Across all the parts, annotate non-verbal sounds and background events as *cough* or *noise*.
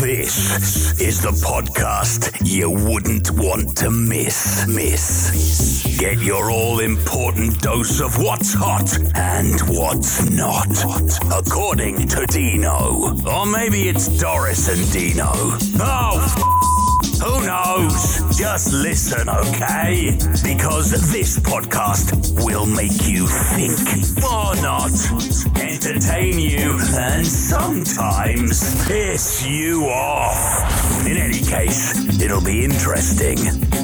This is the podcast you wouldn't want to miss. Miss. Get your all important dose of what's hot and what's not. According to Dino. Or maybe it's Doris and Dino. Oh, f- who knows? Just listen, okay? Because this podcast will make you think or not, entertain you, and sometimes piss you off. In any case, it'll be interesting.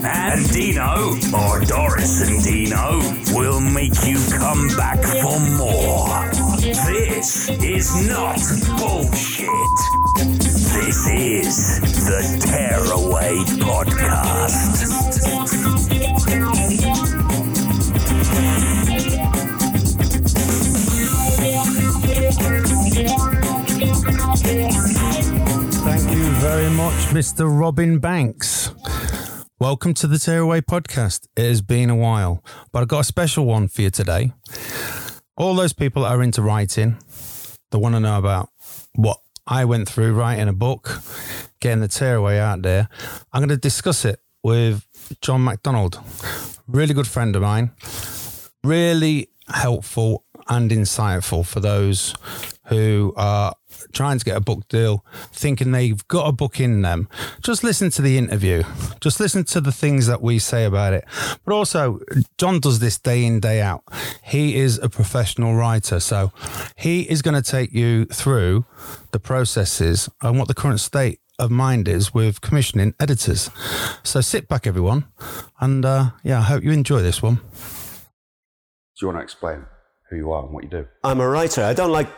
And Dino, or Doris and Dino, will make you come back for more. This is not bullshit. This is the Tearaway Podcast. Thank you very much, Mr. Robin Banks. Welcome to the Tearaway Podcast. It has been a while, but I've got a special one for you today. All those people that are into writing, they want to know about what I went through writing a book, getting the Tearaway out there. I'm going to discuss it with John McDonald, really good friend of mine, really helpful and insightful for those who are trying to get a book deal, thinking they've got a book in them. Just listen to the interview. Just listen to the things that we say about it. But also, John does this day in, day out. He is a professional writer. So he is going to take you through the processes and what the current state of mind is with commissioning editors. So sit back, everyone. And uh, yeah, I hope you enjoy this one. Do you want to explain who you are and what you do? I'm a writer. I don't like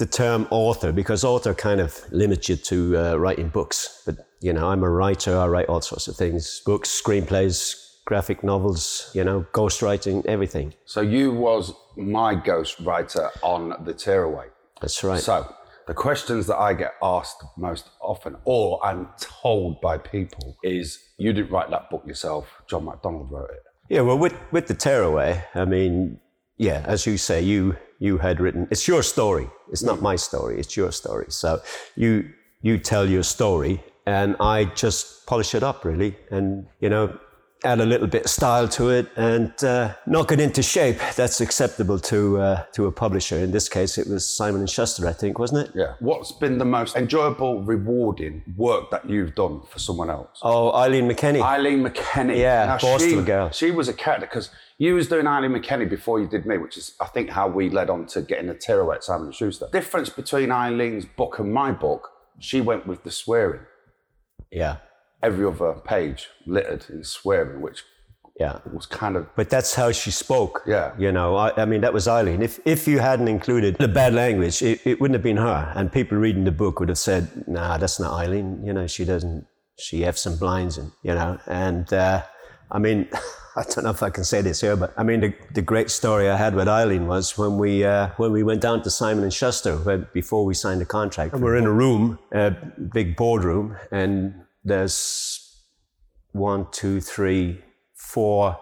the term author because author kind of limits you to uh, writing books. But, you know, I'm a writer. I write all sorts of things books, screenplays, graphic novels, you know, ghostwriting, everything. So you was my ghost writer on the Tearaway. That's right. So the questions that I get asked most often, or I'm told by people, is you didn't write that book yourself. John McDonald wrote it. Yeah, well, with, with the Tearaway, I mean, yeah, as you say, you you had written. It's your story. It's not my story. It's your story. So you you tell your story, and I just polish it up, really, and you know, add a little bit of style to it, and uh, knock it into shape. That's acceptable to uh, to a publisher. In this case, it was Simon and Schuster, I think, wasn't it? Yeah. What's been the most enjoyable, rewarding work that you've done for someone else? Oh, Eileen McKenney. Eileen McKenney. Yeah, she, girl. She was a character because you was doing Eileen McKenney before you did me, which is I think how we led on to getting a Tearaway at Simon and Schuster. Difference between Eileen's book and my book, she went with the swearing. yeah, Every other page littered in swearing, which yeah. was kind of But that's how she spoke. Yeah. You know, I, I mean, that was Eileen. If, if you hadn't included the bad language, it, it wouldn't have been her. And people reading the book would have said, nah, that's not Eileen. You know, she doesn't, she has some blinds and, you know, and, uh, I mean, *laughs* I don't know if I can say this here, but I mean, the, the great story I had with Eileen was when we, uh, when we went down to Simon and Schuster when, before we signed the contract. And we're in a room, a big boardroom, and there's one, two, three, four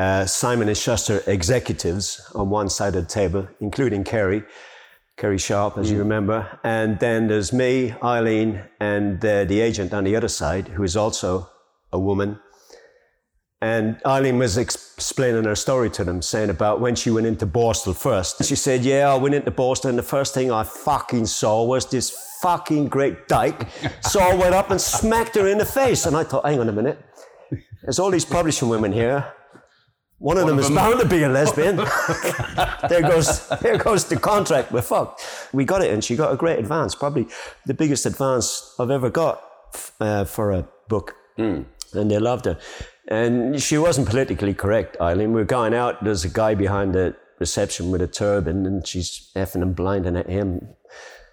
uh, Simon and Schuster executives on one side of the table, including Kerry, Kerry Sharp, as you remember. And then there's me, Eileen, and uh, the agent on the other side, who is also a woman. And Eileen was explaining her story to them, saying about when she went into Borstal first. She said, Yeah, I went into Borstal, and the first thing I fucking saw was this fucking great dyke. so I went up and smacked her in the face. And I thought, Hang on a minute. There's all these publishing women here. One of them is bound to be a lesbian. *laughs* there goes, there goes the contract. We're fucked. We got it, and she got a great advance, probably the biggest advance I've ever got uh, for a book. And they loved her. And she wasn't politically correct, Eileen. We were going out. There's a guy behind the reception with a turban, and she's effing and blinding at him,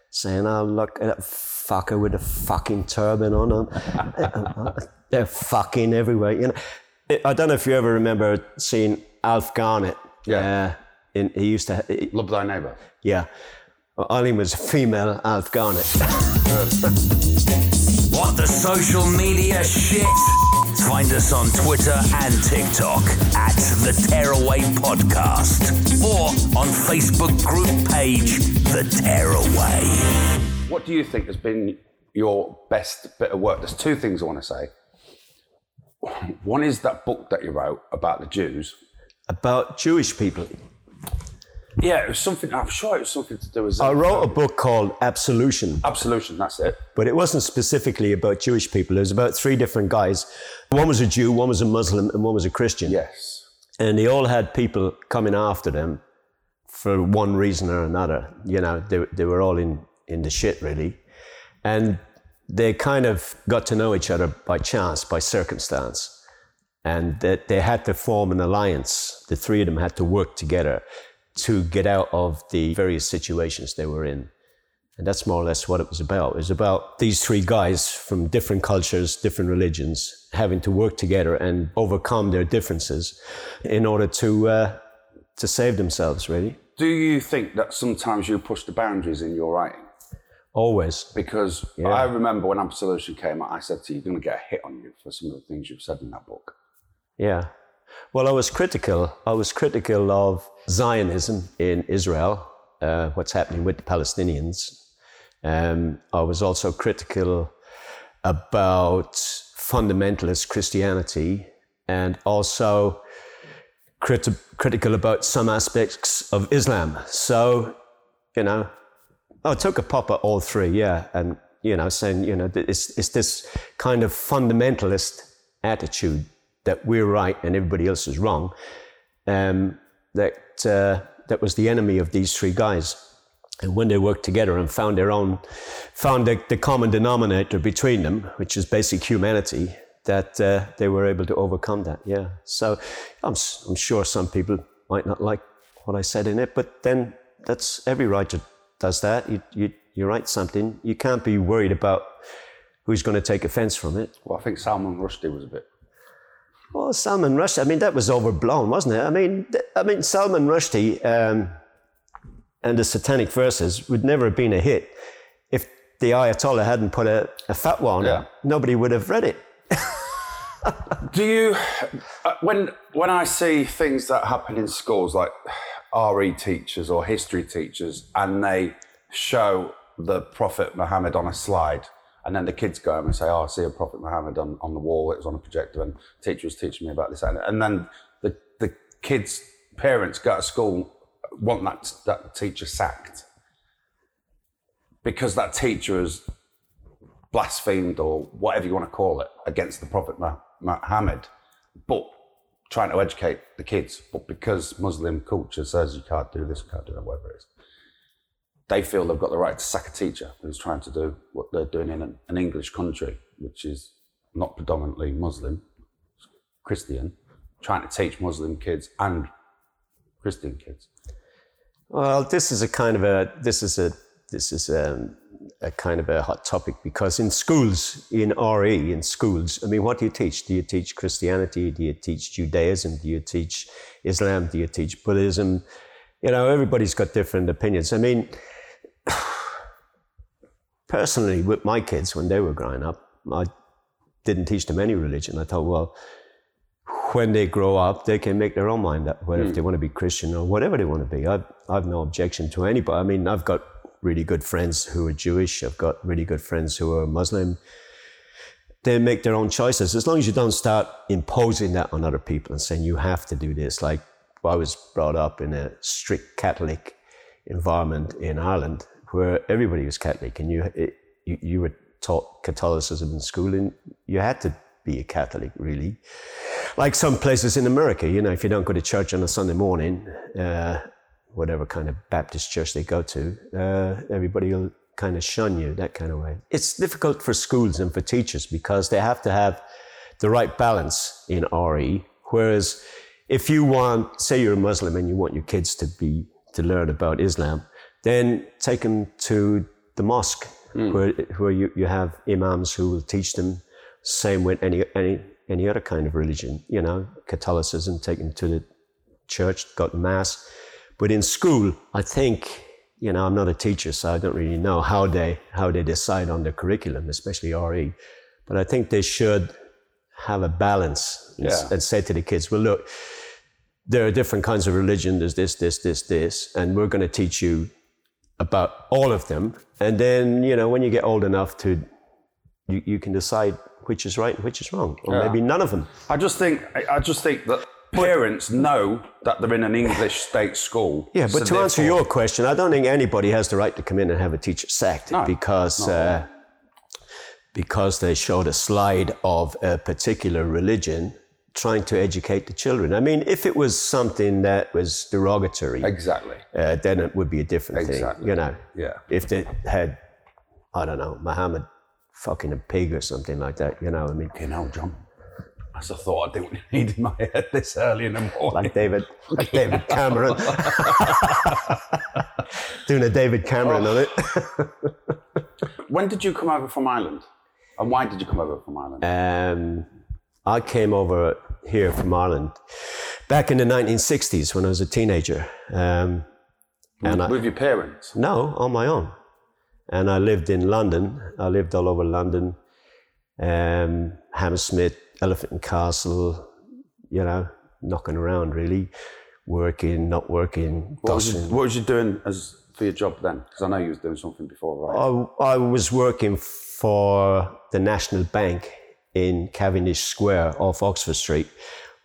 saying, "Oh, look at that fucker with a fucking turban on." Him. *laughs* They're fucking everywhere. You know, I don't know if you ever remember seeing Alf Garnett. Yeah. Uh, in, he used to. he- love thy neighbour. yeah. Well, Eileen was a female Alf Garnett. *laughs* what the social media shit? Find us on Twitter and TikTok at The Tearaway Podcast or on Facebook group page The Tearaway. What do you think has been your best bit of work. There's two things I want to say. One is that book that you wrote about the Jews. About Jewish people. Yeah, it was something. I'm sure it was something to do with I wrote a book called Absolution, absolution. That's it. but it wasn't specifically about Jewish people. It was about three different guys. One was a Jew, one was a Muslim, and one was a Christian. Yes. and they all had people coming after them for one reason or another. You know, they, they were all in, in the shit, really. And they kind of got to know each other by chance, by circumstance. And that they had to form an alliance. The three of them had to work together to get out of the various situations they were in. And that's more or less what it was about. It was about these three guys from different cultures, different religions, having to work together and overcome their differences in order to, uh, to save themselves, really. Do you think that sometimes you push the boundaries in your writing? Always. Because Yeah. I remember when Absolution came out, I said to you, you're going to get a hit on you for some of the things you've said in that book. Yeah. Well, I was critical. I was critical of Zionism in Israel, uh, what's happening with the Palestinians. Um, I was also critical about fundamentalist Christianity and also criti- critical about some aspects of Islam. So, you know, I took a pop at all three, yeah, and you know, saying you know, it's it's this kind of fundamentalist attitude that we're right and everybody else is wrong. Um, that uh, that was the enemy of these three guys, and when they worked together and found their own, found the, the common denominator between them, which is basic humanity, that uh, they were able to overcome that. Yeah. So I'm I'm sure some people might not like what I said in it, but then that's every writer does that. You, you, you write something, you can't be worried about who's going to take offense from it. Well, I think Salman Rushdie was a bit. Well, Salman Rushdie, I mean, that was overblown, wasn't it? I mean, th- I mean, Salman Rushdie um, and the Satanic Verses would never have been a hit if the Ayatollah hadn't put a, a fatwa on Yeah. it. Nobody would have read it. Do you, uh, when when I see things that happen in schools, like RE teachers or history teachers, and they show the Prophet Muhammad on a slide, and then the kids go home and say, "Oh, I see a Prophet Muhammad on, on the wall. It was on a projector, and the teacher was teaching me about this." And, and then the the kids' parents go to school want that that teacher sacked because that teacher has blasphemed or whatever you want to call it against the Prophet Muhammad, but trying to educate the kids. But because Muslim culture says you can't do this, you can't do that, whatever it is, they feel they've got the right to sack a teacher who's trying to do what they're doing in an, an English country, which is not predominantly Muslim, Christian, trying to teach Muslim kids and Christian kids. Well, this is a kind of a this is a this is a, a kind of a hot topic because in schools, in RE, in schools, I mean, what do you teach? Do you teach Christianity? Do you teach Judaism? Do you teach Islam? Do you teach Buddhism? You know, everybody's got different opinions. I mean, personally, with my kids when they were growing up, I didn't teach them any religion. I thought, well, when they grow up, they can make their own mind up, whether if hmm. they want to be Christian or whatever they want to be. I've, I've no objection to anybody. I mean, I've got really good friends who are Jewish. I've got really good friends who are Muslim. They make their own choices as long as you don't start imposing that on other people and saying you have to do this. Like I was brought up in a strict Catholic environment in Ireland where everybody was Catholic and you, it, you, you were taught Catholicism in school and you had to be a Catholic, really. Like some places in America, you know, if you don't go to church on a Sunday morning, uh, whatever kind of Baptist church they go to, uh, everybody will kind of shun you, that kind of way. It's difficult for schools and for teachers because they have to have the right balance in RE. Whereas if you want, say you're a Muslim and you want your kids to be, to learn about Islam, then take them to the mosque hmm. where, where you, you have imams who will teach them same with any, any, any other kind of religion, you know, Catholicism, take them to the church, got mass. But in school, I think, you know, I'm not a teacher, so I don't really know how they, how they decide on the curriculum, especially RE. But I think they should have a balance and, Yeah. and say to the kids, well, look, there are different kinds of religion. There's this, this, this, this, and we're going to teach you about all of them. And then, you know, when you get old enough to you, you can decide which is right and which is wrong, or Yeah. maybe none of them. I just think I just think that parents know that they're in an English state school. Yeah, so but to answer your question, I don't think anybody has the right to come in and have a teacher sacked No, because uh, because they showed a slide of a particular religion trying to educate the children. I mean, if it was something that was derogatory, exactly. uh, then it would be a different Exactly. thing, you know. Yeah. If they had, I don't know, Muhammad fucking a pig or something like that, you know. I mean, You know, John. That's a thought I didn't *laughs* need in my head this early in the morning. like David, like David Cameron, *laughs* doing a David Cameron on it. *laughs* when did you come over from Ireland? And why did you come over from Ireland? Um, I came over here from Ireland back in the 1960s when I was a teenager. Um, and I, With your parents? no, on my own. And I lived in London. I lived all over London, um, Hammersmith, Elephant and Castle, you know, knocking around really, working, not working, What was, you, what was you doing as for your job then? Because I know you was doing something before, right? I, I was working for the National Bank in Cavendish Square off Oxford Street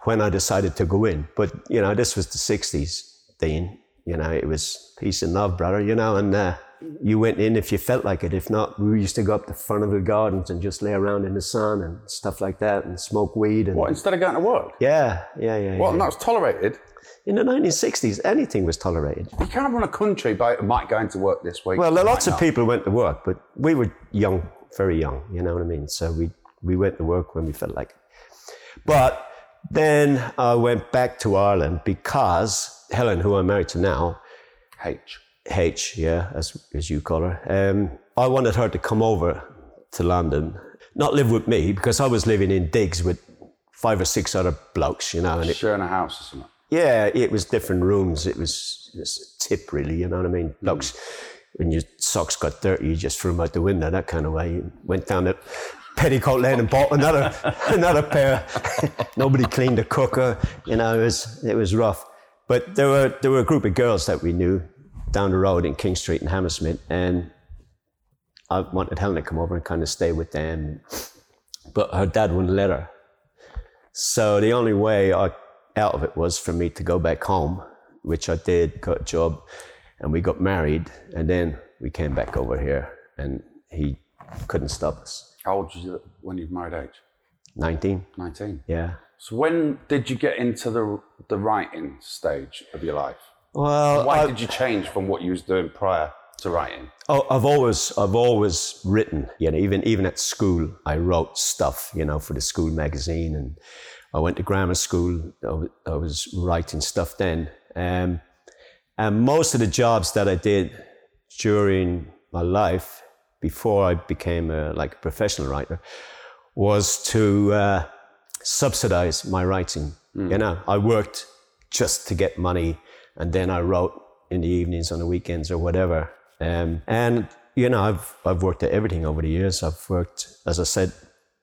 when I decided to go in. But, you know, this was the 60s, Dean. You know, it was peace and love, brother, you know, and uh, you went in if you felt like it. If not, we used to go up the front of the gardens and just lay around in the sun and stuff like that and smoke weed. And, what, instead of going to work? Yeah, yeah, yeah. Well, yeah. and that was tolerated. In the 1960s, anything was tolerated. You can't run a country by might going to work this week. Well, lots of not. people went to work, but we were young, very young. You know what I mean? So we we went to work when we felt like it. But then I went back to Ireland because Helen, who I'm married to now, H. H, yeah, as as you call her, um, I wanted her to come over to London, not live with me because I was living in digs with five or six other blokes, you know, and it, Sharing a house or something. yeah, it was different rooms. It was just a tip, really. You know what I mean? Blokes, when your socks got dirty, you just threw them out the window, that kind of way. You went down the petticoat lane and bought another *laughs* another pair. *laughs* Nobody cleaned the cooker. You know, it was it was rough. But there were there were a group of girls that we knew down the road in King Street in Hammersmith, and I wanted Helen to come over and kind of stay with them. But her dad wouldn't let her. So the only way I, out of it was for me to go back home, which I did, got a job, and we got married, and then we came back over here, and he couldn't stop us. How old was you when you married age? 19, 19. yeah. So when did you get into the the writing stage of your life? Well, Why I, did you change from what you was doing prior to writing? oh, I've always, I've always written. You know, even even at school, I wrote stuff. You know, for the school magazine, and I went to grammar school. I I was writing stuff then, um, and most of the jobs that I did during my life before I became a, like a professional writer was to uh, subsidize my writing. You know, I worked just to get money, and then I wrote in the evenings, on the weekends, or whatever. Um, and you know, I've I've worked at everything over the years. I've worked, as I said,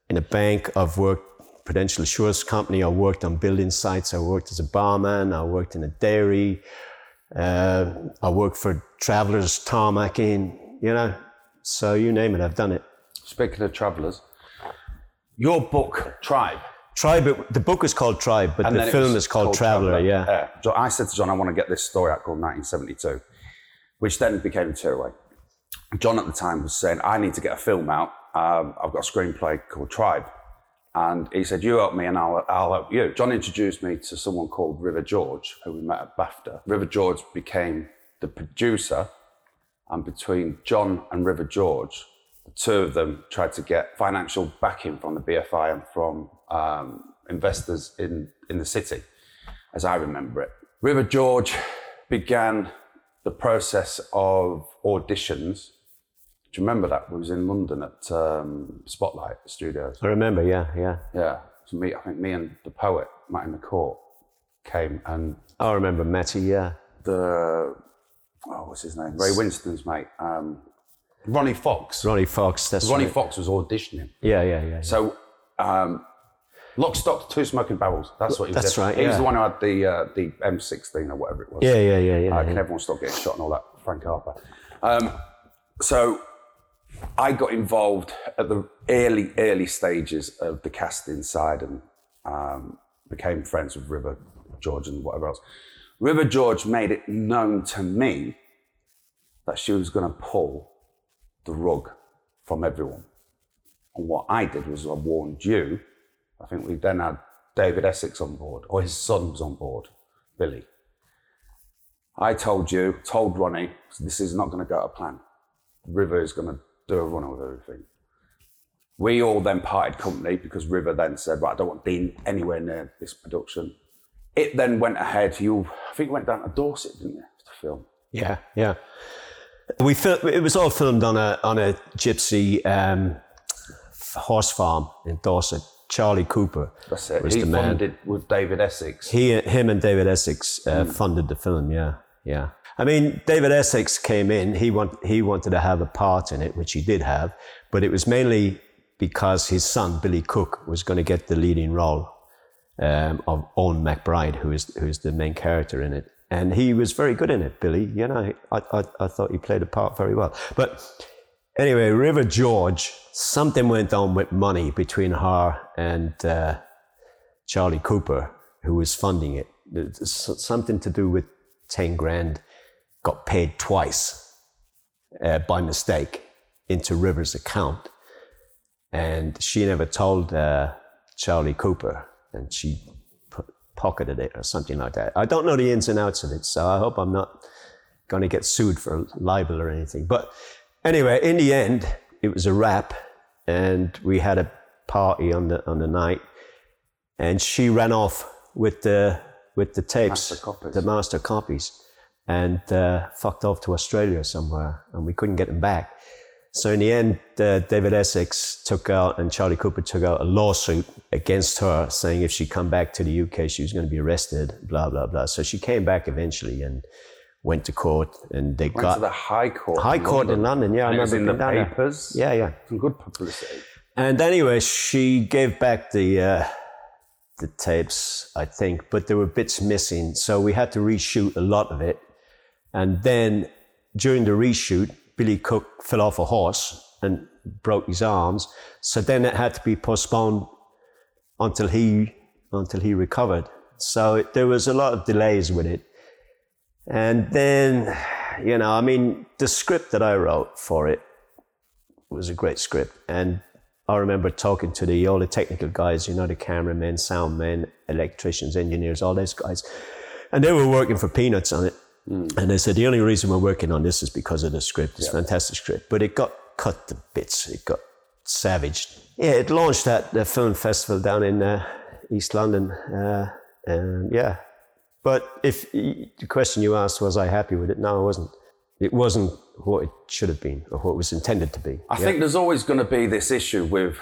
in a bank. I've worked Prudential Insurance Company. I worked on building sites. I worked as a barman. I worked in a dairy. Uh, I worked for Travelers Tarmacking. You know, so you name it, I've done it. Speaking of travellers, your book Tribe. Tribe. The book is called Tribe, but and the film is called, Traveler. Yeah. So I said to John, I want to get this story out called 1972, which then became Tearaway. John at the time was saying, I need to get a film out. Um, I've got a screenplay called Tribe. And he said, You help me and I'll, I'll help you. John introduced me to someone called River George, who we met at BAFTA. River George became the producer, and between John and River George, the two of them tried to get financial backing from the BFI and from um, investors in, in the city, as I remember it. River George began the process of auditions. Do you remember that? We was in London at um, Spotlight Studios. I remember. Yeah, yeah. Yeah. So me, I think me and the poet, Matty McCourt, came and I remember Matty. Yeah. the, oh, what's his name? Ray Winstone's mate, um, Ronnie Fox. Ronnie Fox. That's Ronnie right. Fox was auditioning. Yeah, yeah, yeah. yeah. So, um, Lock, Stock, Two Smoking Barrels. That's what he was That's doing. right, He was the one who had the uh, the M16 or whatever it was. yeah, yeah, yeah, yeah. Uh, yeah. can everyone stop getting shot and all that? Frank Harper. Um, so I got involved at the early, early stages of the casting side and um, became friends with River George and whatever else. River George made it known to me that she was going to pull the rug from everyone. And what I did was I warned you. I think we then had David Essex on board, or his son was on board, Billy. I told you, told Ronnie, this is not going to go to plan. River is going to do a run with everything. We all then parted company because River then said, right, I don't want Dean anywhere near this production. It then went ahead. You, I think, you went down to Dorset, didn't you, to film? Yeah, yeah. We fil- it was all filmed on a on a gypsy um, horse farm in Dorset. Charlie Cooper That's it. was he the man. funded with David Essex. He, him, and David Essex uh, funded the film. Yeah, yeah. I mean, David Essex came in. He want, he wanted to have a part in it, which he did have, but it was mainly because his son Billy Cook was going to get the leading role um, of Owen McBride, who is who's the main character in it, and he was very good in it. Billy, you know, I I, I thought he played a part very well. But anyway, River George, something went on with money between her and. Uh, Charlie Cooper, who was funding it. Something to do with 10 grand got paid twice uh, by mistake into River's account. And she never told uh, Charlie Cooper, and she pocketed it or something like that. I don't know the ins and outs of it, so I hope I'm not going to get sued for libel or anything. But anyway, in the end, it was a wrap, and we had a party on the on the night, and she ran off with the with the tapes, Master the master copies, and uh, fucked off to Australia somewhere, and we couldn't get them back. So in the end, uh, David Essex took out and Charlie Cooper took out a lawsuit against her, saying if she come back to the UK, she was going to be arrested. Blah blah blah. So she came back eventually and went to court, and they Went got to the High Court. High Court in London. Yeah, I And it was in remember the there. papers. Yeah, yeah. Some good publicity. And anyway, she gave back the uh, the tapes, I think, but there were bits missing, so we had to reshoot a lot of it. And then during the reshoot, Billy Cook fell off a horse and broke his arms. So then it had to be postponed until he until he recovered. So it, there was a lot of delays with it. And then, you know, I mean, the script that I wrote for it was a great script. And I remember talking to the all the technical guys, you know, the cameramen, sound men, electricians, engineers, all those guys. And they were working for peanuts on it. And they said, the only reason we're working on this is because of the script. It's a fantastic script. But it got cut to bits. It got savaged. Yeah, it launched at the film festival down in uh, East London. Uh, and yeah. But if the question you asked, was I happy with it? No, I wasn't. It wasn't what it should have been or what it was intended to be. I think there's always going to be this issue with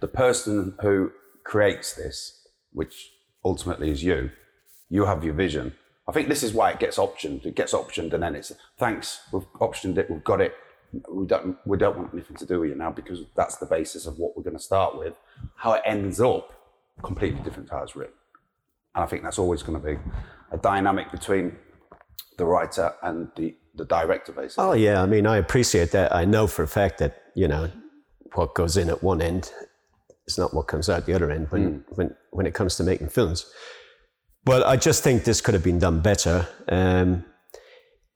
the person who creates this, which ultimately is you. You have your vision. I think this is why it gets optioned. It gets optioned, and then it's thanks. We've optioned it. We've got it. We don't. We don't want anything to do with you now because that's the basis of what we're going to start with. How it ends up, completely different to how it's written. And I think that's always going to be a dynamic between the writer and the, the director, basically. Oh yeah, I mean, I appreciate that. I know for a fact that you know what goes in at one end is not what comes out the other end when hmm. when when it comes to making films. But I just think this could have been done better um,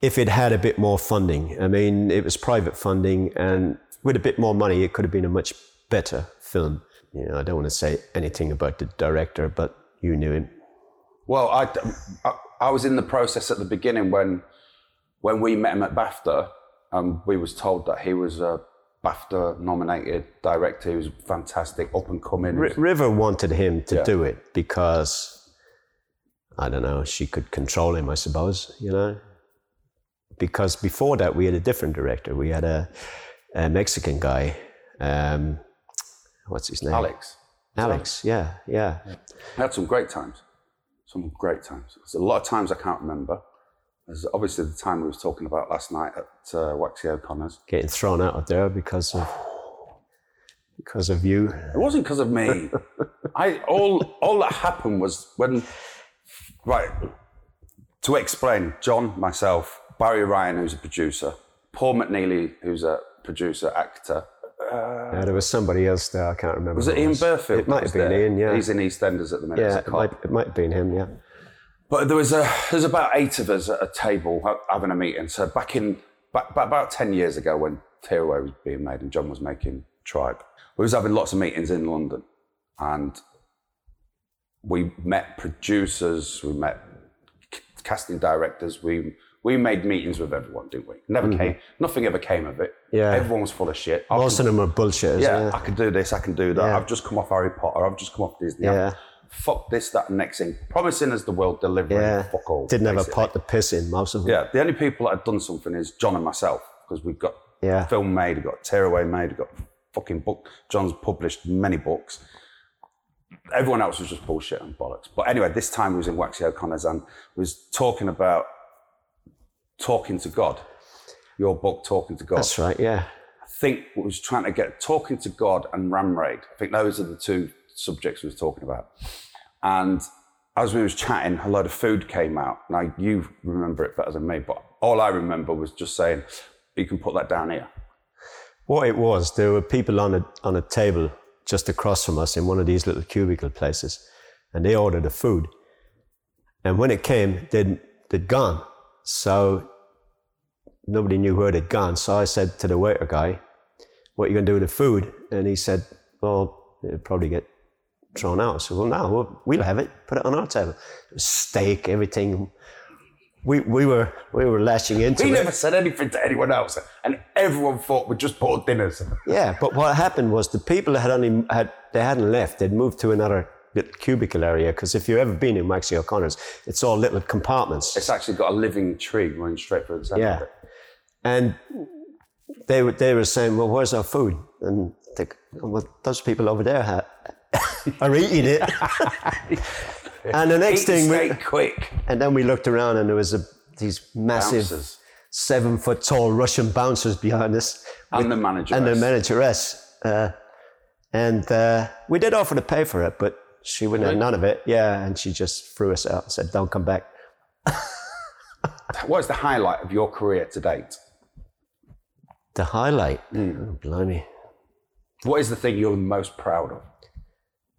if it had a bit more funding. I mean, it was private funding, and with a bit more money, it could have been a much better film. You know, I don't want to say anything about the director, but you knew him. Well, I, I, I was in the process at the beginning when when we met him at BAFTA, and we was told that he was a BAFTA nominated director. He was fantastic, up and coming. R- River wanted him to Yeah. do it because I don't know, she could control him, I suppose, you know. Because before that, we had a different director. We had a, a Mexican guy. Um, what's his name? Alex. Alex, yeah, yeah. I had some great times. Some great times. There's a lot of times I can't remember. There's obviously the time we was talking about last night at uh, Waxy O'Connor's. Getting thrown out of there because of because of you. It wasn't because of me. *laughs* I all all that happened was when right to explain. John, myself, Barry Ryan, who's a producer, Paul McNeely, who's a producer, actor. Yeah, there was somebody else there. I can't remember. Was it Ian Burfield? It might have been there? Ian. Yeah, He's in EastEnders at the minute. yeah. It might, it might have been him. Yeah. But there was a there's about eight of us at a table having a meeting. So back in back, back about ten years ago, when Tearaway was being made and John was making Tribe, we was having lots of meetings in London, and we met producers, we met c- casting directors, we we made meetings with everyone, didn't we? Never came, nothing ever came of it. Mm-hmm. Yeah. everyone was full of shit. I Most of them are bullshitters. yeah. I can do this, I can do that. Yeah. I've just come off Harry Potter, I've just come off Disney. Yeah. I've- Fuck this, that, and next thing. Promising us the world, delivering Yeah. fuck all. Didn't have a pot to piss in. Most of them. Yeah, the only people that have done something is John and myself because we've got Yeah. film made, we've got tearaway made, we've got fucking book. John's published many books. Everyone else was just bullshit and bollocks. But anyway, this time we was in Waxy O'Connor's and was talking about talking to God. Your book, Talking to God. That's right. Yeah. I think we was trying to get talking to God and Ram Raid. I think those are the two subjects we was talking about. And as we was chatting, a load of food came out. Now you remember it better than me, but all I remember was just saying, "You can put that down here." What it was, there were people on a on a table just across from us in one of these little cubicle places, and they ordered the food. And when it came, they'd they'd gone. So nobody knew where they'd gone. So I said to the waiter guy, "What are you going to do with the food?" And he said, "Well, it'll probably get thrown out." Said, "Well, no, we'll, we'll have it. Put it on our table. Steak, everything." We, we were we were lashing into He it. We never said anything to anyone else, and everyone thought we'd just bought dinners. Yeah, but what happened was the people that had only had they hadn't left. They'd moved to another little cubicle area because if you've ever been in Waxy O'Connor's, it's all little compartments. It's actually got a living tree running straight through the centre. Yeah, and they were they were saying, "Well, where's our food?" And they, well, those people over there ha- *laughs* are eating it. *laughs* *laughs* and the next thing, we, quick. and then we looked around, and there was a, these massive Bouncers. seven foot tall Russian bouncers behind us. And the manager. and the manageress. Uh, and uh, we did offer to pay for it, but she wouldn't have none of it. Yeah, and she just threw us out and said, "Don't come back." *laughs* What is the highlight of your career to date? The highlight, oh, blimey. What is the thing you're most proud of?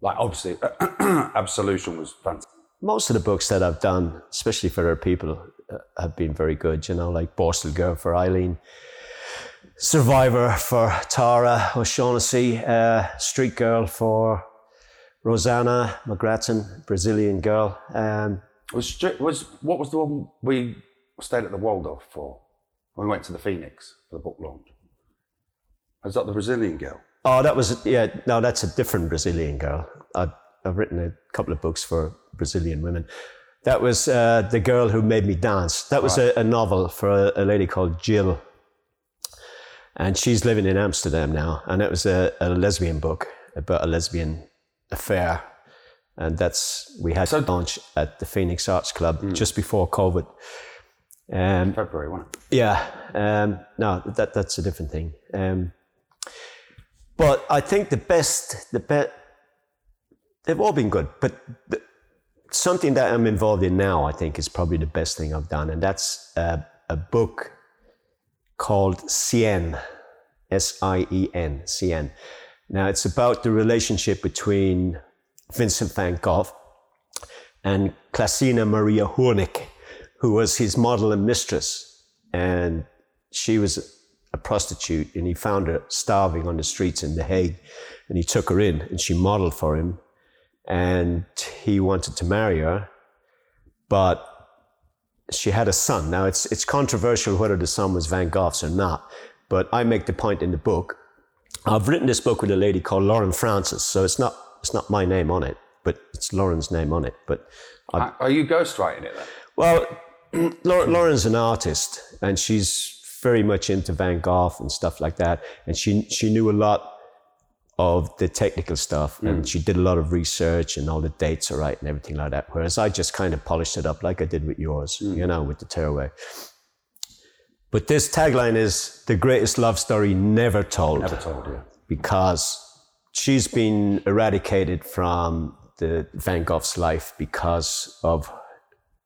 Like, obviously, *clears throat* Absolution was fantastic. Most of the books that I've done, especially for other people, uh, have been very good. You know, like Borstal Girl for Eileen, Survivor for Tara O'Shaughnessy, uh, Street Girl for Rosanna McGrattan, Brazilian girl. Um, Was, Stri- was what was the one we stayed at the Waldorf for when we went to the Phoenix for the book launch? Was that the Brazilian girl? Oh, that was yeah. No, that's a different Brazilian girl. I, I've written a couple of books for Brazilian women. That was uh, the girl who made me dance. That was a, a novel for a, a lady called Jill, and she's living in Amsterdam now. And it was a, a lesbian book about a lesbian affair, and that's we had So- to launch at the Phoenix Arts Club just before COVID. Um, February, wasn't yeah, um, no, that that's a different thing. Um, but I think the best, the best, they've all been good. But the, something that I'm involved in now, I think, is probably the best thing I've done, and that's uh, a book called Sien, S I E N, Sien. Now it's about the relationship between Vincent van Gogh and Clasina Maria Hoornik, who was his model and mistress. And she was a prostitute, and he found her starving on the streets in The Hague. And he took her in, and she modeled for him. And he wanted to marry her, but she had a son. Now, it's, it's controversial whether the son was Van Gogh's or not, but I make the point in the book. I've written this book with a lady called Lauren Francis, so it's not, it's not my name on it, but it's Lauren's name on it. But Are- Are you ghostwriting it then? well, *clears throat* Lauren's an artist, and she's very much into Van Gogh and stuff like that. And she she knew a lot of the technical stuff, and she did a lot of research, and all the dates are right and everything like that. Whereas I just kind of polished it up like I did with yours, you know, with the tearaway. But this tagline is the greatest love story never told Never told you. because she's been eradicated from the Van Gogh's life because of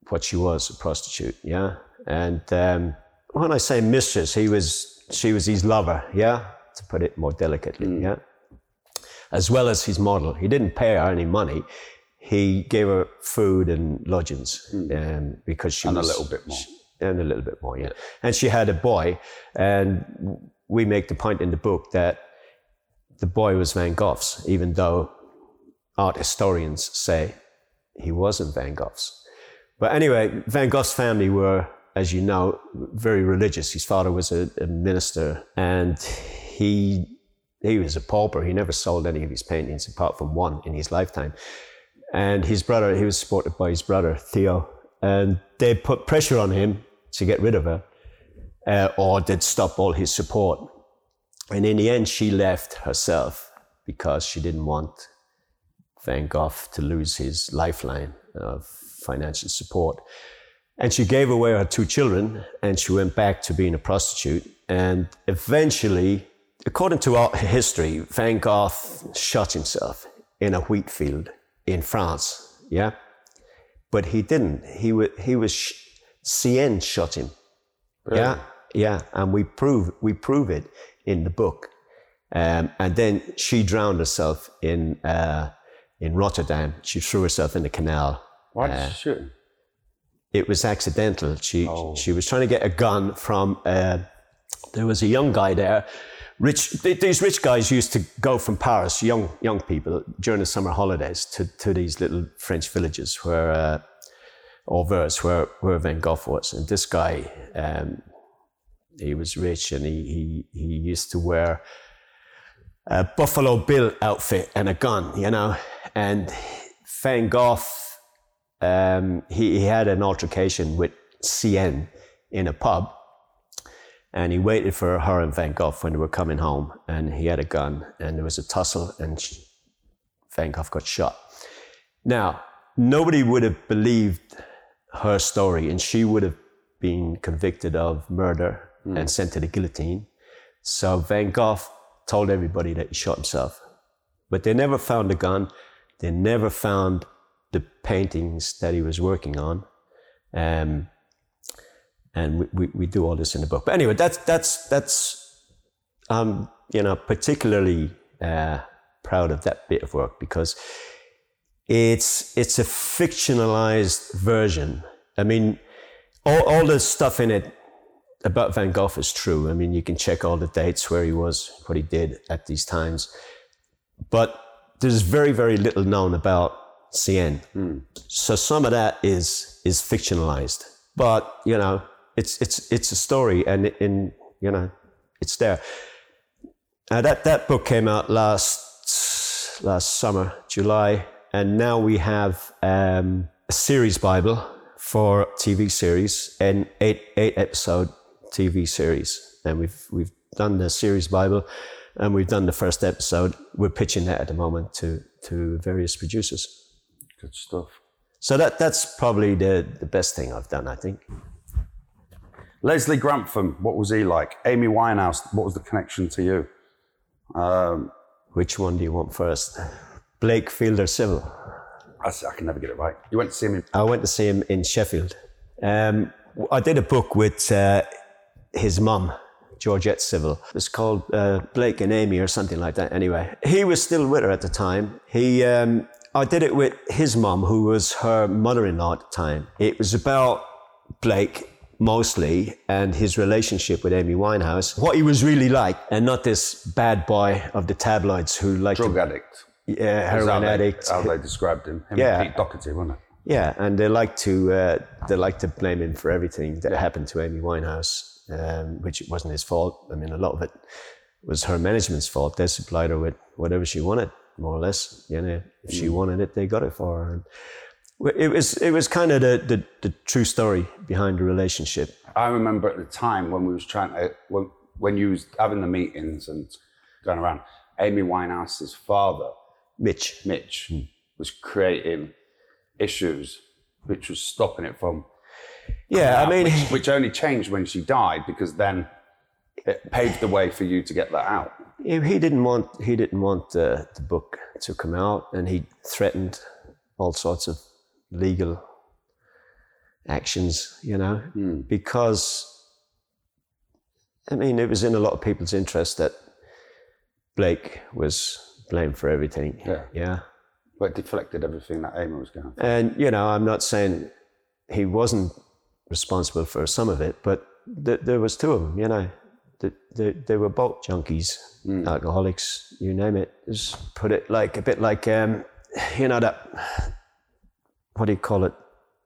what she was, a prostitute, yeah? And um, when I say mistress, he was she was his lover, yeah, to put it more delicately, Mm. yeah, as well as his model. He didn't pay her any money. He gave her food and lodgings um, because she Mm. And a little bit more. and a little bit more, yeah. And she had a boy, and we make the point in the book that the boy was Van Gogh's, even though art historians say he wasn't Van Gogh's. But anyway, Van Gogh's family were, as you know, very religious. His father was a, a minister, and he he was a pauper. He never sold any of his paintings apart from one in his lifetime. And his brother, he was supported by his brother Theo, and they put pressure on him to get rid of her, uh, or they'd stop all his support. And in the end, she left herself because she didn't want Van Gogh to lose his lifeline of financial support. And she gave away her two children and she went back to being a prostitute. And eventually, according to our history, Van Gogh shot himself in a wheat field in France. Yeah. But he didn't. He, wa he was, Sien shot him. Yeah. Yeah. And we prove, we prove it in the book. Um, and then she drowned herself in, uh, in Rotterdam. She threw herself in the canal. Why did she shoot him? It was accidental. She Oh. she was trying to get a gun from. Uh, there was a young guy there. Rich. These rich guys used to go from Paris, young young people, during the summer holidays to, to these little French villages where, uh, or Vers, where where Van Gogh was. And this guy, um, he was rich, and he he he used to wear a Buffalo Bill outfit and a gun, you know. And Van Gogh, um, he, he had an altercation with Sien in a pub, and he waited for her and Van Gogh when they were coming home, and he had a gun, and there was a tussle, and she, Van Gogh got shot. Now, nobody would have believed her story, and she would have been convicted of murder and sent to the guillotine. So Van Gogh told everybody that he shot himself. But they never found the gun. They never found the paintings that he was working on. Um, and we, we, we do all this in the book. But anyway, that's, that's, that's um, you know, particularly uh, proud of that bit of work because it's, it's a fictionalized version. I mean, all, all the stuff in it about Van Gogh is true. I mean, you can check all the dates where he was, what he did at these times. But there's very, very little known about Sien. So some of that is is fictionalized. But you know, it's it's it's a story, and in you know, it's there. Uh, that that book came out last last summer, July, and now we have um, a series Bible for TV series, an eight eight episode TV series, and we've we've done the series Bible, and we've done the first episode. We're pitching that at the moment to to various producers. Good stuff. So that that's probably the the best thing I've done. I think. Leslie Grantham, what was he like? Amy Winehouse, what was the connection to you? Um, Which one do you want first? Blake Fielder Civil. I, I, can never get it right. You went to see him in I went to see him in Sheffield. Um, I did a book with uh, his mum, Georgette Civil. It's called uh, Blake and Amy or something like that. Anyway, he was still with her at the time. He, um, I did it with his mum, who was her mother-in-law at the time. It was about Blake mostly and his relationship with Amy Winehouse, what he was really like, and not this bad boy of the tabloids who like drug to, addict. yeah, heroin addict. How they described him. Him Yeah. and Pete Doherty, wasn't it? Yeah, and they like to uh, they like to blame him for everything that happened to Amy Winehouse, um, which it wasn't his fault. I mean, a lot of it was her management's fault. They supplied her with whatever she wanted, more or less. You know, if she mm. wanted it, they got it for her. And it was it was kind of the, the the true story behind the relationship. I remember at the time when we was trying to when when you was having the meetings and going around, Amy Winehouse's father, Mitch, Mitch, hmm. was creating issues which was stopping it from yeah, I mean, which, *laughs* which only changed when she died because then it paved the way for you to get that out. He, didn't want he didn't want the, the book to come out, and he threatened all sorts of legal actions, you know, hmm. because I mean, it was in a lot of people's interest that Blake was blamed for everything. Yeah. Yeah. But it deflected everything that Amy was going. And, you know, I'm not saying he wasn't responsible for some of it, but th- there was two of them, you know. They, they, they were both junkies, alcoholics, you name it. Just put it like a bit like, um, you know, that, what do you call it?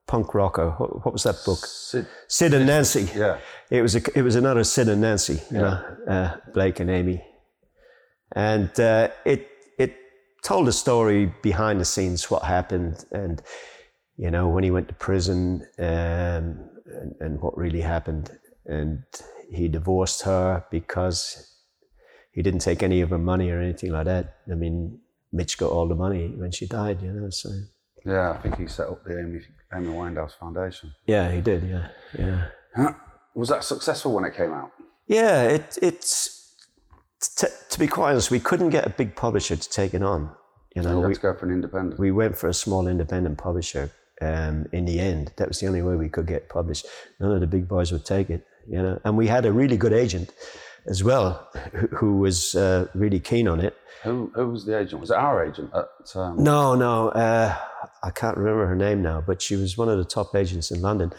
Punk rocker. What, what was that book? Sid, Sid and Nancy. yeah. It was a, it was another Sid and Nancy, you know, uh, Blake and Amy, and uh, it it told a story behind the scenes, what happened, and you know when he went to prison, um, and, and what really happened, and he divorced her because he didn't take any of her money or anything like that. I mean, Mitch got all the money when she died, you know. So Yeah, I think he set up the Amy, Amy Winehouse Foundation. yeah, he did. Yeah, yeah. Was that successful when it came out? Yeah, it, it's t- to be quite honest, we couldn't get a big publisher to take it on. You You know, had we, to go for an independent. we went for a small independent publisher. Um, in the end, that was the only way we could get published. None of the big boys would take it. You know, and we had a really good agent as well, who, who was uh, really keen on it. Who, who was the agent? Was it our agent at um, No, no, uh, I can't remember her name now, but she was one of the top agents in London,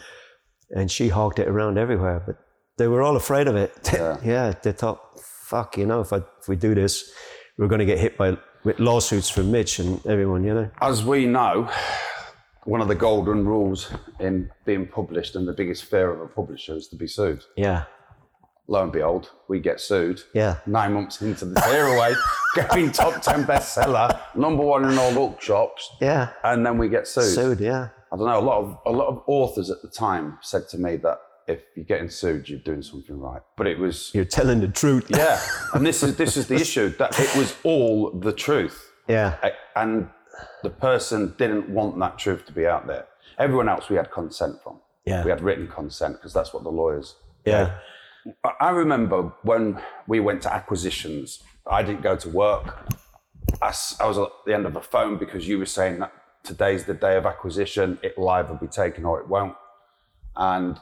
and she hogged it around everywhere. But they were all afraid of it. *laughs* Yeah, they thought, "Fuck, you know, if I, if we do this, we're going to get hit by with lawsuits from Mitch and everyone." You know. As we know, one of the golden rules in being published and the biggest fear of a publisher is to be sued. Yeah, Lo and behold, we get sued. yeah, Nine months into the tearaway, getting *laughs* top 10 bestseller, number one in all bookshops, yeah. and then we get sued. Sued. Yeah, I don't know, a lot of a lot of authors at the time said to me that if you're getting sued, you're doing something right. But it was you're telling the truth. yeah, and this is this is the issue that it was all the truth. yeah, and the person didn't want that truth to be out there. Everyone else we had consent from. Yeah. We had written consent because that's what the lawyers. yeah, I- I remember when we went to acquisitions, I didn't go to work. I was at the end of the phone because you were saying that today's the day of acquisition, it'll either be taken or it won't. And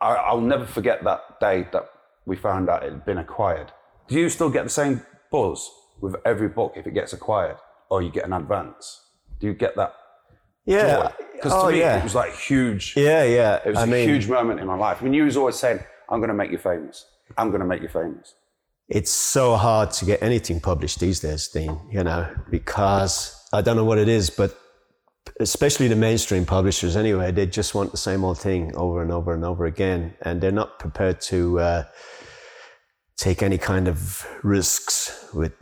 I, I'll never forget that day that we found out it had been acquired. Do you still get the same buzz with every book if it gets acquired or you get an advance? Do you get that yeah. Because to oh, me, yeah. it was like huge. yeah, yeah. It was I a mean, huge moment in my life. I mean, you was always saying, "I'm going to make you famous. I'm going to make you famous." it's so hard to get anything published these days, Dean, you know, because I don't know what it is, but especially the mainstream publishers anyway, they just want the same old thing over and over and over again. And they're not prepared to uh, take any kind of risks with,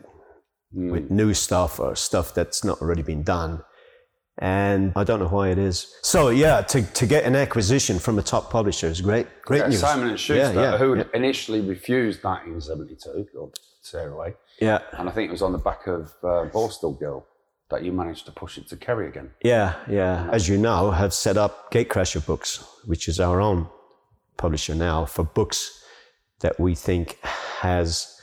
with new stuff or stuff that's not already been done. And I don't know why it is. So yeah, to, to get an acquisition from a top publisher is great. Great Yeah, news. Simon and Schuster, Yeah, yeah, who yeah. initially refused 1972 or Tearaway, Yeah. and I think it was on the back of uh, Borstal Girl that you managed to push it to Kerry again. Yeah, yeah. As you know, have set up Gatecrasher Books, which is our own publisher now for books that we think has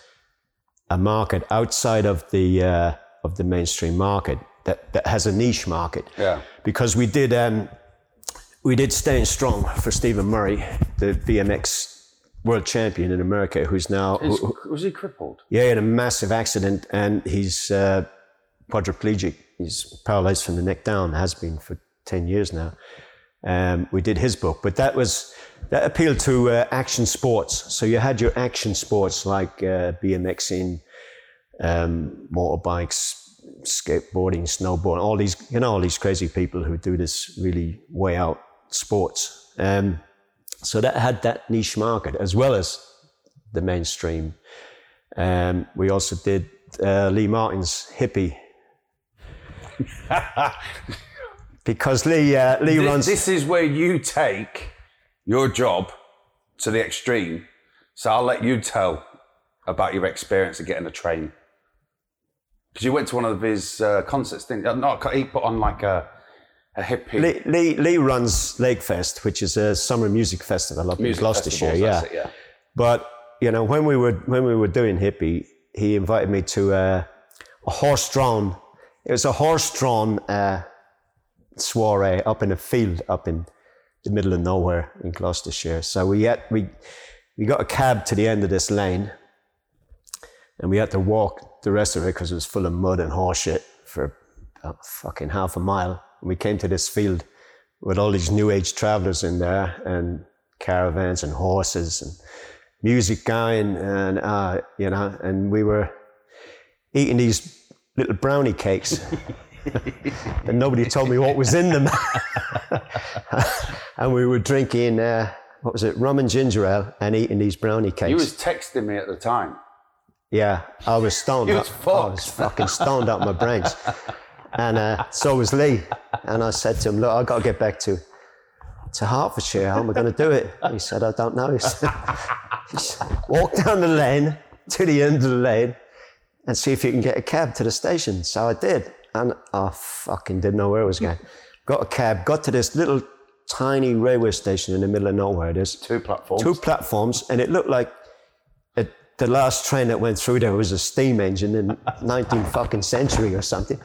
a market outside of the uh, of the mainstream market that, that has a niche market. Yeah. Because we did um, we did Staying Strong for Stephen Murray, the BMX world champion in America, who's now who- was he crippled? yeah, he had a massive accident and he's uh, quadriplegic. He's paralyzed from the neck down, has been for 10 years now. Um, we did his book, but that was that appealed to uh, action sports. So you had your action sports like uh, BMXing, um, motorbikes, skateboarding, snowboarding, all these, you know, all these crazy people who do this really way out sports. Um, so that had that niche market as well as the mainstream. Um, we also did uh, Lee Martin's hippie. *laughs* because Lee, uh, Lee This, runs. this is where you take your job to the extreme. So I'll let you tell about your experience of getting a train. Because you went to one of his uh, concerts, didn't you? Not, he put on like a, a hippie Lee, Lee, Lee runs Lakefest, which is a summer music festival up in music Gloucestershire. festivals, Yeah. it, yeah. But you know, when we were when we were doing hippie, he invited me to uh, a horse-drawn. It was a horse-drawn uh, soiree up in a field up in the middle of nowhere in Gloucestershire. So we had we we got a cab to the end of this lane, and we had to walk the rest of it because it was full of mud and horse shit for about fucking half a mile. And we came to this field with all these new age travelers in there and caravans and horses and music going and uh, you know and we were eating these little brownie cakes *laughs* *laughs* and nobody told me what was in them *laughs* and we were drinking uh, what was it rum and ginger ale and eating these brownie cakes You was texting me at the time. yeah, I was stoned. Was up. I was fucking stoned out my brains. And uh, so was Lee. And I said to him, look, I've got to get back to, to Hertfordshire. How am I going to do it? He said, I don't know. *laughs* He he said, walk down the lane to the end of the lane and see if you can get a cab to the station. So I did. And I fucking didn't know where I was going. Got a cab, got to this little tiny railway station in the middle of nowhere. There's Two platforms. two platforms, and it looked like it, the last train that went through there was a steam engine in *laughs* 19th fucking century or something.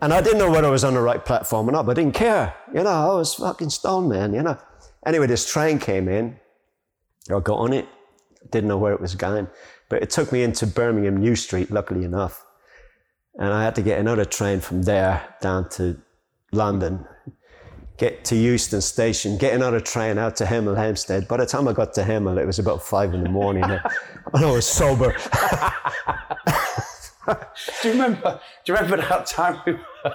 And I didn't know whether I was on the right platform or not, but I didn't care. You know, I was fucking stoned, man, you know. Anyway, this train came in. I got on it. Didn't know where it was going. But it took me into Birmingham New Street, luckily enough. And I had to get another train from there down to London, get to Euston Station, get another train out to Hemel Hempstead. By the time I got to Hemel, it was about five in the morning. *laughs* and I was sober. Do you remember? Do you remember that time we were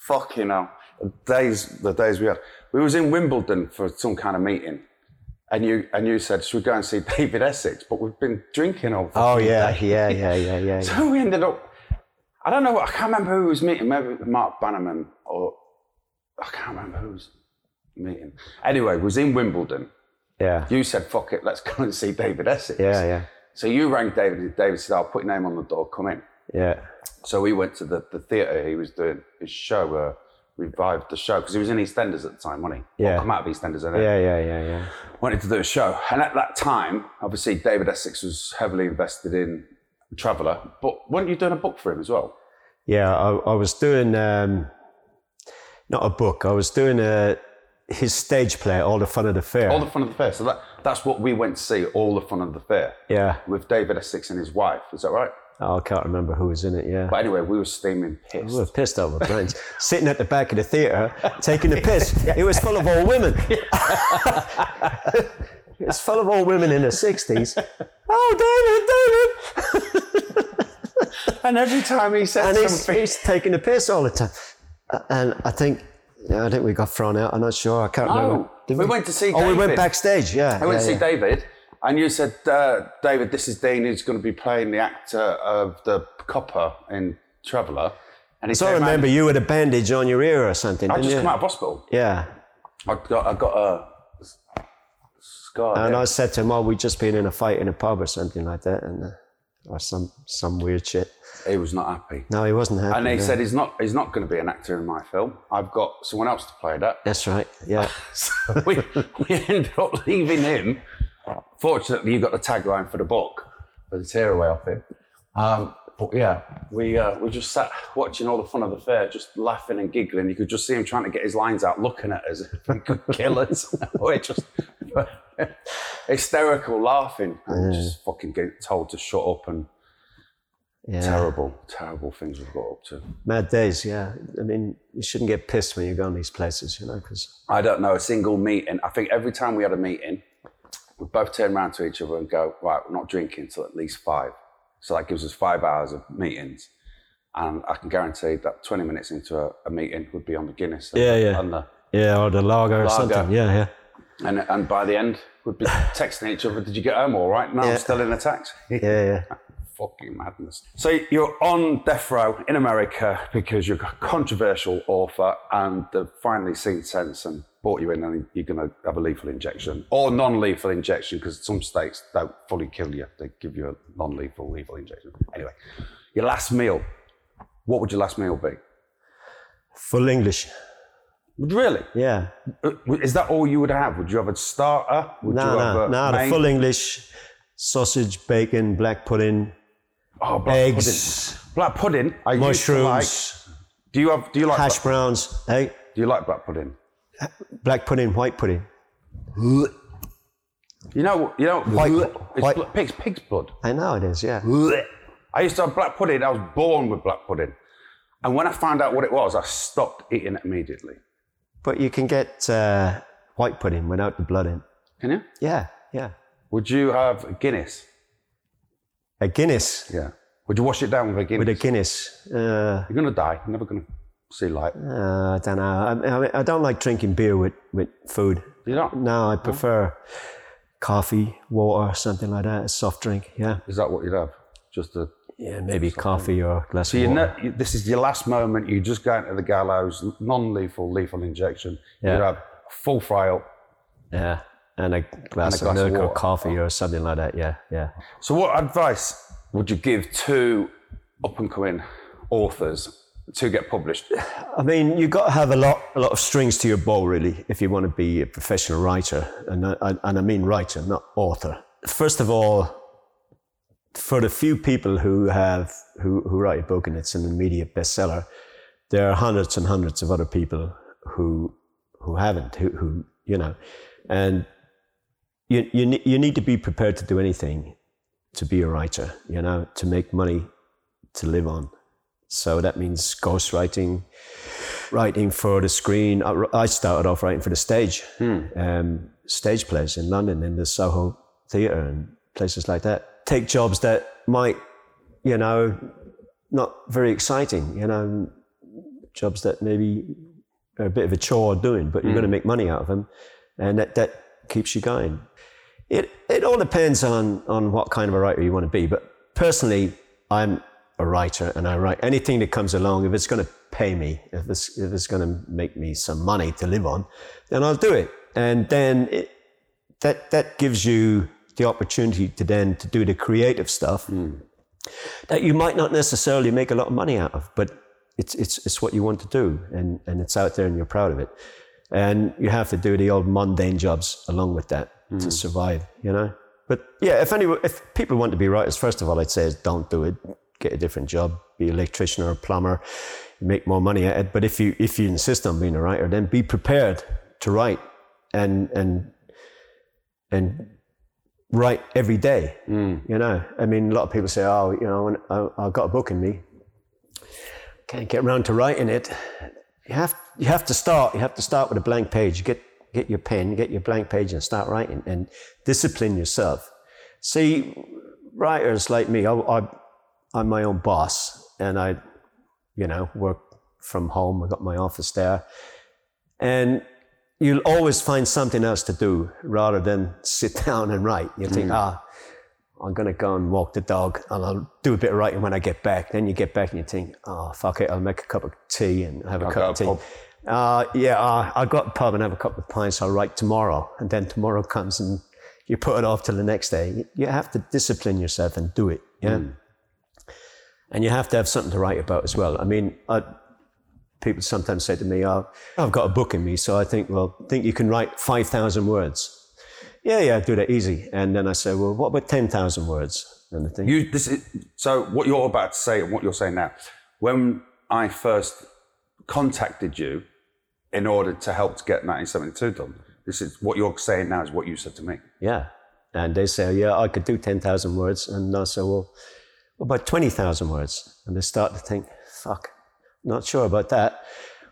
fucking hell? The days, the days we had. We was in Wimbledon for some kind of meeting, and you and you said, "Should we go and see David Essex?" But we've been drinking all. Oh, yeah, yeah, yeah, yeah, *laughs* yeah. yeah. So we ended up. I don't know. I can't remember who was meeting. Maybe Mark Bannerman or I can't remember who was meeting. Anyway, we was in Wimbledon. Yeah, You said, "Fuck it, let's go and see David Essex." yeah, yeah, So you rang David, and David said, "I'll put your name on the door. Come in." yeah. So we went to the, the theatre. He was doing his show, uh, revived the show because he was in EastEnders at the time, wasn't he? Yeah. Come out of EastEnders, and Yeah, yeah, yeah, yeah. wanted to do a show. And at that time, obviously, David Essex was heavily invested in Traveller. But weren't you doing a book for him as well? Yeah, I, I was doing um, not a book. I was doing a his stage play, All the Fun of the Fair. All the fun of the fair. So that, that's what we went to see. All the fun of the fair yeah, with David Essex and his wife. Is that right? oh, I can't remember who was in it. Yeah, But anyway, we were steaming pissed. we were pissed our brains, sitting at the back of the theatre, taking the piss. *laughs* It was full of old women. *laughs* it was full of old women in their sixties. *laughs* Oh, David, David! *laughs* And every time he said and he's, something, he's taking the piss all the time. Uh, And I think, yeah, I think we got thrown out. I'm not sure. I can't remember. no, Did we went to see. Oh, we went backstage. Yeah, I went yeah, to see yeah. David, and you said, uh, David, this is Dean who's going to be playing the actor of the copper in Traveller. And he So I remember you had a bandage on your ear or something, I didn't just you? come out of hospital. Yeah. I got, I got a scar. And there. I said to him, "Oh, we just been in a fight in a pub or something like that, and uh, or some some weird shit." he was not happy. No, he wasn't happy. And he no. said he's not he's not going to be an actor in my film. I've got someone else to play that. "That's right. Yeah, *laughs* So we, we ended up leaving him. Fortunately, you got the tagline for the book, for the tearaway off him. Um, but yeah, we uh, we just sat watching all the fun of the fair, just laughing and giggling. You could just see him trying to get his lines out, looking at us he could kill us. We're just *laughs* hysterical laughing and just fucking get told to shut up and yeah. terrible, terrible things we've got up to. Mad days. Yeah. I mean, you shouldn't get pissed when you go on these places, you know, because I don't know a single meeting. I think every time we had a meeting, we both turn around to each other and go, right, we're not drinking till at least five. So that gives us five hours of meetings. And I can guarantee that 20 minutes into a, a meeting would be on the Guinness. And, Yeah, yeah. And, the, yeah, or the lager or Lager. something. Yeah, yeah. And, and by the end, we'd be *laughs* texting each other, did you get home all right? No, Yeah. I'm still in a taxi. *laughs* Yeah, yeah. *laughs* Fucking madness. So you're on death row in America because you're a controversial author and they've finally seen sense and brought you in and you're going to have a lethal injection or non-lethal injection because some states don't fully kill you. They give you a non-lethal lethal injection. Anyway, your last meal. What would your last meal be? Full English. Really? Yeah. Uh, Is that all you would have? Would you have a starter? Would No, you have no, a no. The full English sausage, bacon, black pudding, oh, black eggs, pudding. Black pudding. I to like. mushrooms, Do you have? Do you like? hash browns. Hey, do you like black pudding? black pudding, white pudding. You know, you know, White- it's white- pig's, pig's blood. I know it is, yeah. I used to have black pudding. I was born with black pudding. And when I found out what it was, I stopped eating it immediately. But you can get uh, white pudding without the blood in. Can you? Yeah, yeah. Would you have a Guinness? A Guinness Yeah. Would you wash it down with a Guinness? with a Guinness. Uh, You're going to die. You're never going to see light. uh, I don't know. I, I, mean, I don't like drinking beer with, with food. You don't? No, I prefer coffee, water, something like that, a soft drink. Yeah. Is that what you'd have? Just a. Yeah, maybe coffee or a glass So of you know, you- this is your last moment. You just go into the gallows, non-lethal, lethal injection. Yeah. You'd have full fry up. Yeah. And a glass, glass of of milk or water. coffee or something like that. Yeah, yeah. So, what advice would you give to up-and-coming authors to get published? I mean, you've got to have a lot, a lot of strings to your bow, really, if you want to be a professional writer. And I, and I mean writer, not author. First of all, for the few people who have who, who write a book and it's an immediate bestseller, there are hundreds and hundreds of other people who who haven't, who, who you know, and you you you need to be prepared to do anything to be a writer, you know, to make money to live on. So that means ghostwriting, writing for the screen. I, I started off writing for the stage, um, stage plays in London, in the Soho Theatre and places like that. Take jobs that might, you know, not very exciting, you know, jobs that maybe are a bit of a chore doing, but you're going to mm. make money out of them, and that, that keeps you going. It, it all depends on, on what kind of a writer you want to be. But personally, I'm a writer and I write anything that comes along. If it's going to pay me, if it's, if it's going to make me some money to live on, then I'll do it. And then it, that, that gives you the opportunity to then to do the creative stuff hmm. that you might not necessarily make a lot of money out of, but it's, it's, it's what you want to do and, and it's out there and you're proud of it. And you have to do the old mundane jobs along with that to hmm. survive, you know? But yeah, if any, if people want to be writers, first of all, I'd say is don't do it. Get a different job, be an electrician or a plumber, make more money at it. But if you, if you insist on being a writer, then be prepared to write and, and, and write every day. Hmm. You know, I mean, a lot of people say, "Oh, you know, I, I've got a book in me, can't get around to writing it." You have you have to start. You have to start with a blank page. Get get your pen, get your blank page, and start writing. And discipline yourself. See, writers like me, I, I, I'm my own boss, and I, you know, work from home. I got my office there, and you'll always find something else to do rather than sit *laughs* down and write. You think, ah, I'm gonna go and walk the dog, and I'll do a bit of writing when I get back. Then you get back and you think, oh, fuck it, I'll make a cup of tea and have a I'll cup of to tea. pub. Uh, yeah, uh, I'll go to the pub and have a couple of pints. I'll write tomorrow, and then tomorrow comes and you put it off till the next day. You- have to discipline yourself and do it. Yeah, and you have to have something to write about as well. I mean, I, people sometimes say to me, oh, I've got a book in me, so I think, well, think you can write 5,000 words. Yeah, yeah, do that easy. And then I say, well, what about 10,000 words? And I think, You, this is, so what you're about to say and what you're saying now, when I first contacted you in order to help to get 1972 done, this is what you're saying now is what you said to me. yeah. And they say, yeah, I could do 10,000 words. And I say, well, what about 20,000 words? And they start to think, fuck, not sure about that.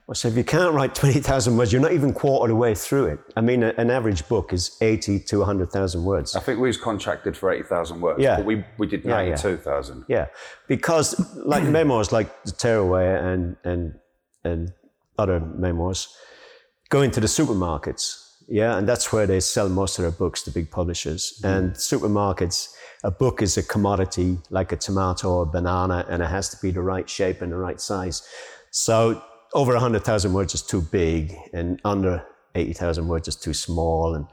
I said, if you can't write 20,000 words, you're not even quarter of the way through it. I mean, an average book is 80 to 100,000 words. I think we was contracted for 80,000 words, Yeah. but we, we did Yeah, yeah. 92,000. Yeah, because like *clears throat* memoirs, like the Tearaway and and and other memoirs, go into the supermarkets. Yeah, and that's where they sell most of their books, the big publishers. Mm-hmm. And supermarkets, a book is a commodity like a tomato or a banana, and it has to be the right shape and the right size. So over hundred thousand words is too big, and under eighty thousand words is too small, and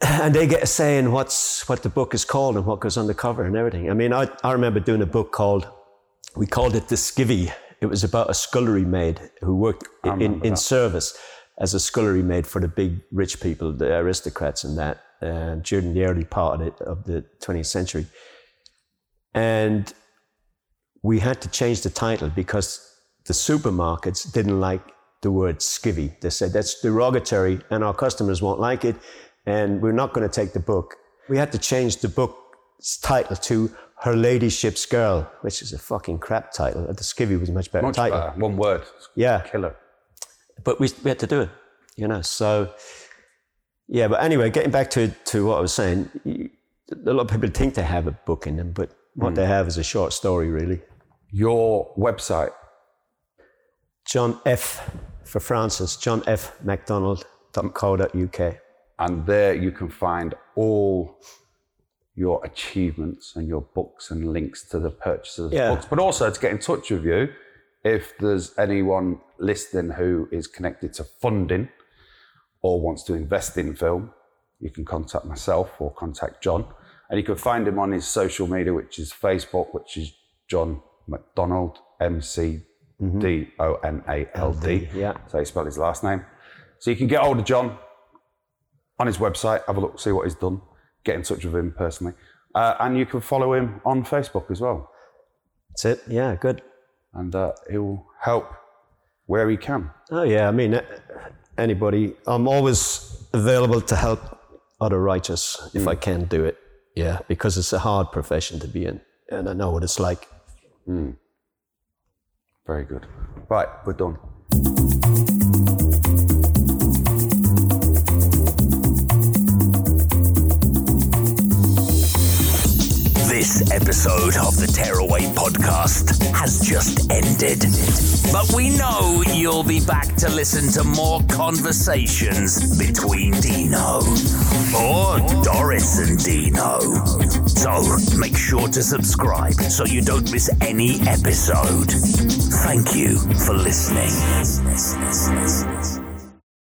and they get a say in what's what the book is called and what goes on the cover and everything. I mean, I, I remember doing a book called we called it the Skivvy. It was about a scullery maid who worked in, in, in service as a scullery maid for the big rich people, the aristocrats, and that uh, during the early part of, it, of the 20th century. And we had to change the title because the supermarkets didn't like the word skivvy. They said that's derogatory and our customers won't like it. and we're not going to take the book. We had to change the book's title to Her Ladyship's Girl, which is a fucking crap title. The Skivvy was a much better Much title. better. One word. Yeah. Killer. But we, we had to do it, you know. So, yeah, but anyway, getting back to, to what I was saying, you, a lot of people think they have a book in them, but what they hmm. have is a short story, really. Your website. John F. for Francis, John F. McDonald.co.uk. and there you can find all your achievements and your books and links to the purchase of the Yeah. books, but also to get in touch with you if there's anyone listening who is connected to funding or wants to invest in film. You can contact myself or contact John, and you can find him on his social media, which is Facebook, which is John McDonald, M C D O N A L D. yeah. So he spelled his last name. So you can get hold of John on his website, have a look, see what he's done, get in touch with him personally. Uh, and you can follow him on Facebook as well. That's it. Yeah, good. And uh, he'll help where he can. Oh, yeah. I mean, anybody, I'm always available to help other writers if I mm. can do it. Yeah, because it's a hard profession to be in. And I know what it's like. Mm. Very good. Right, we're done. Episode of the Tearaway podcast has just ended. But we know you'll be back to listen to more conversations between Dino or Doris and Dino. So make sure to subscribe so you don't miss any episode. Thank you for listening.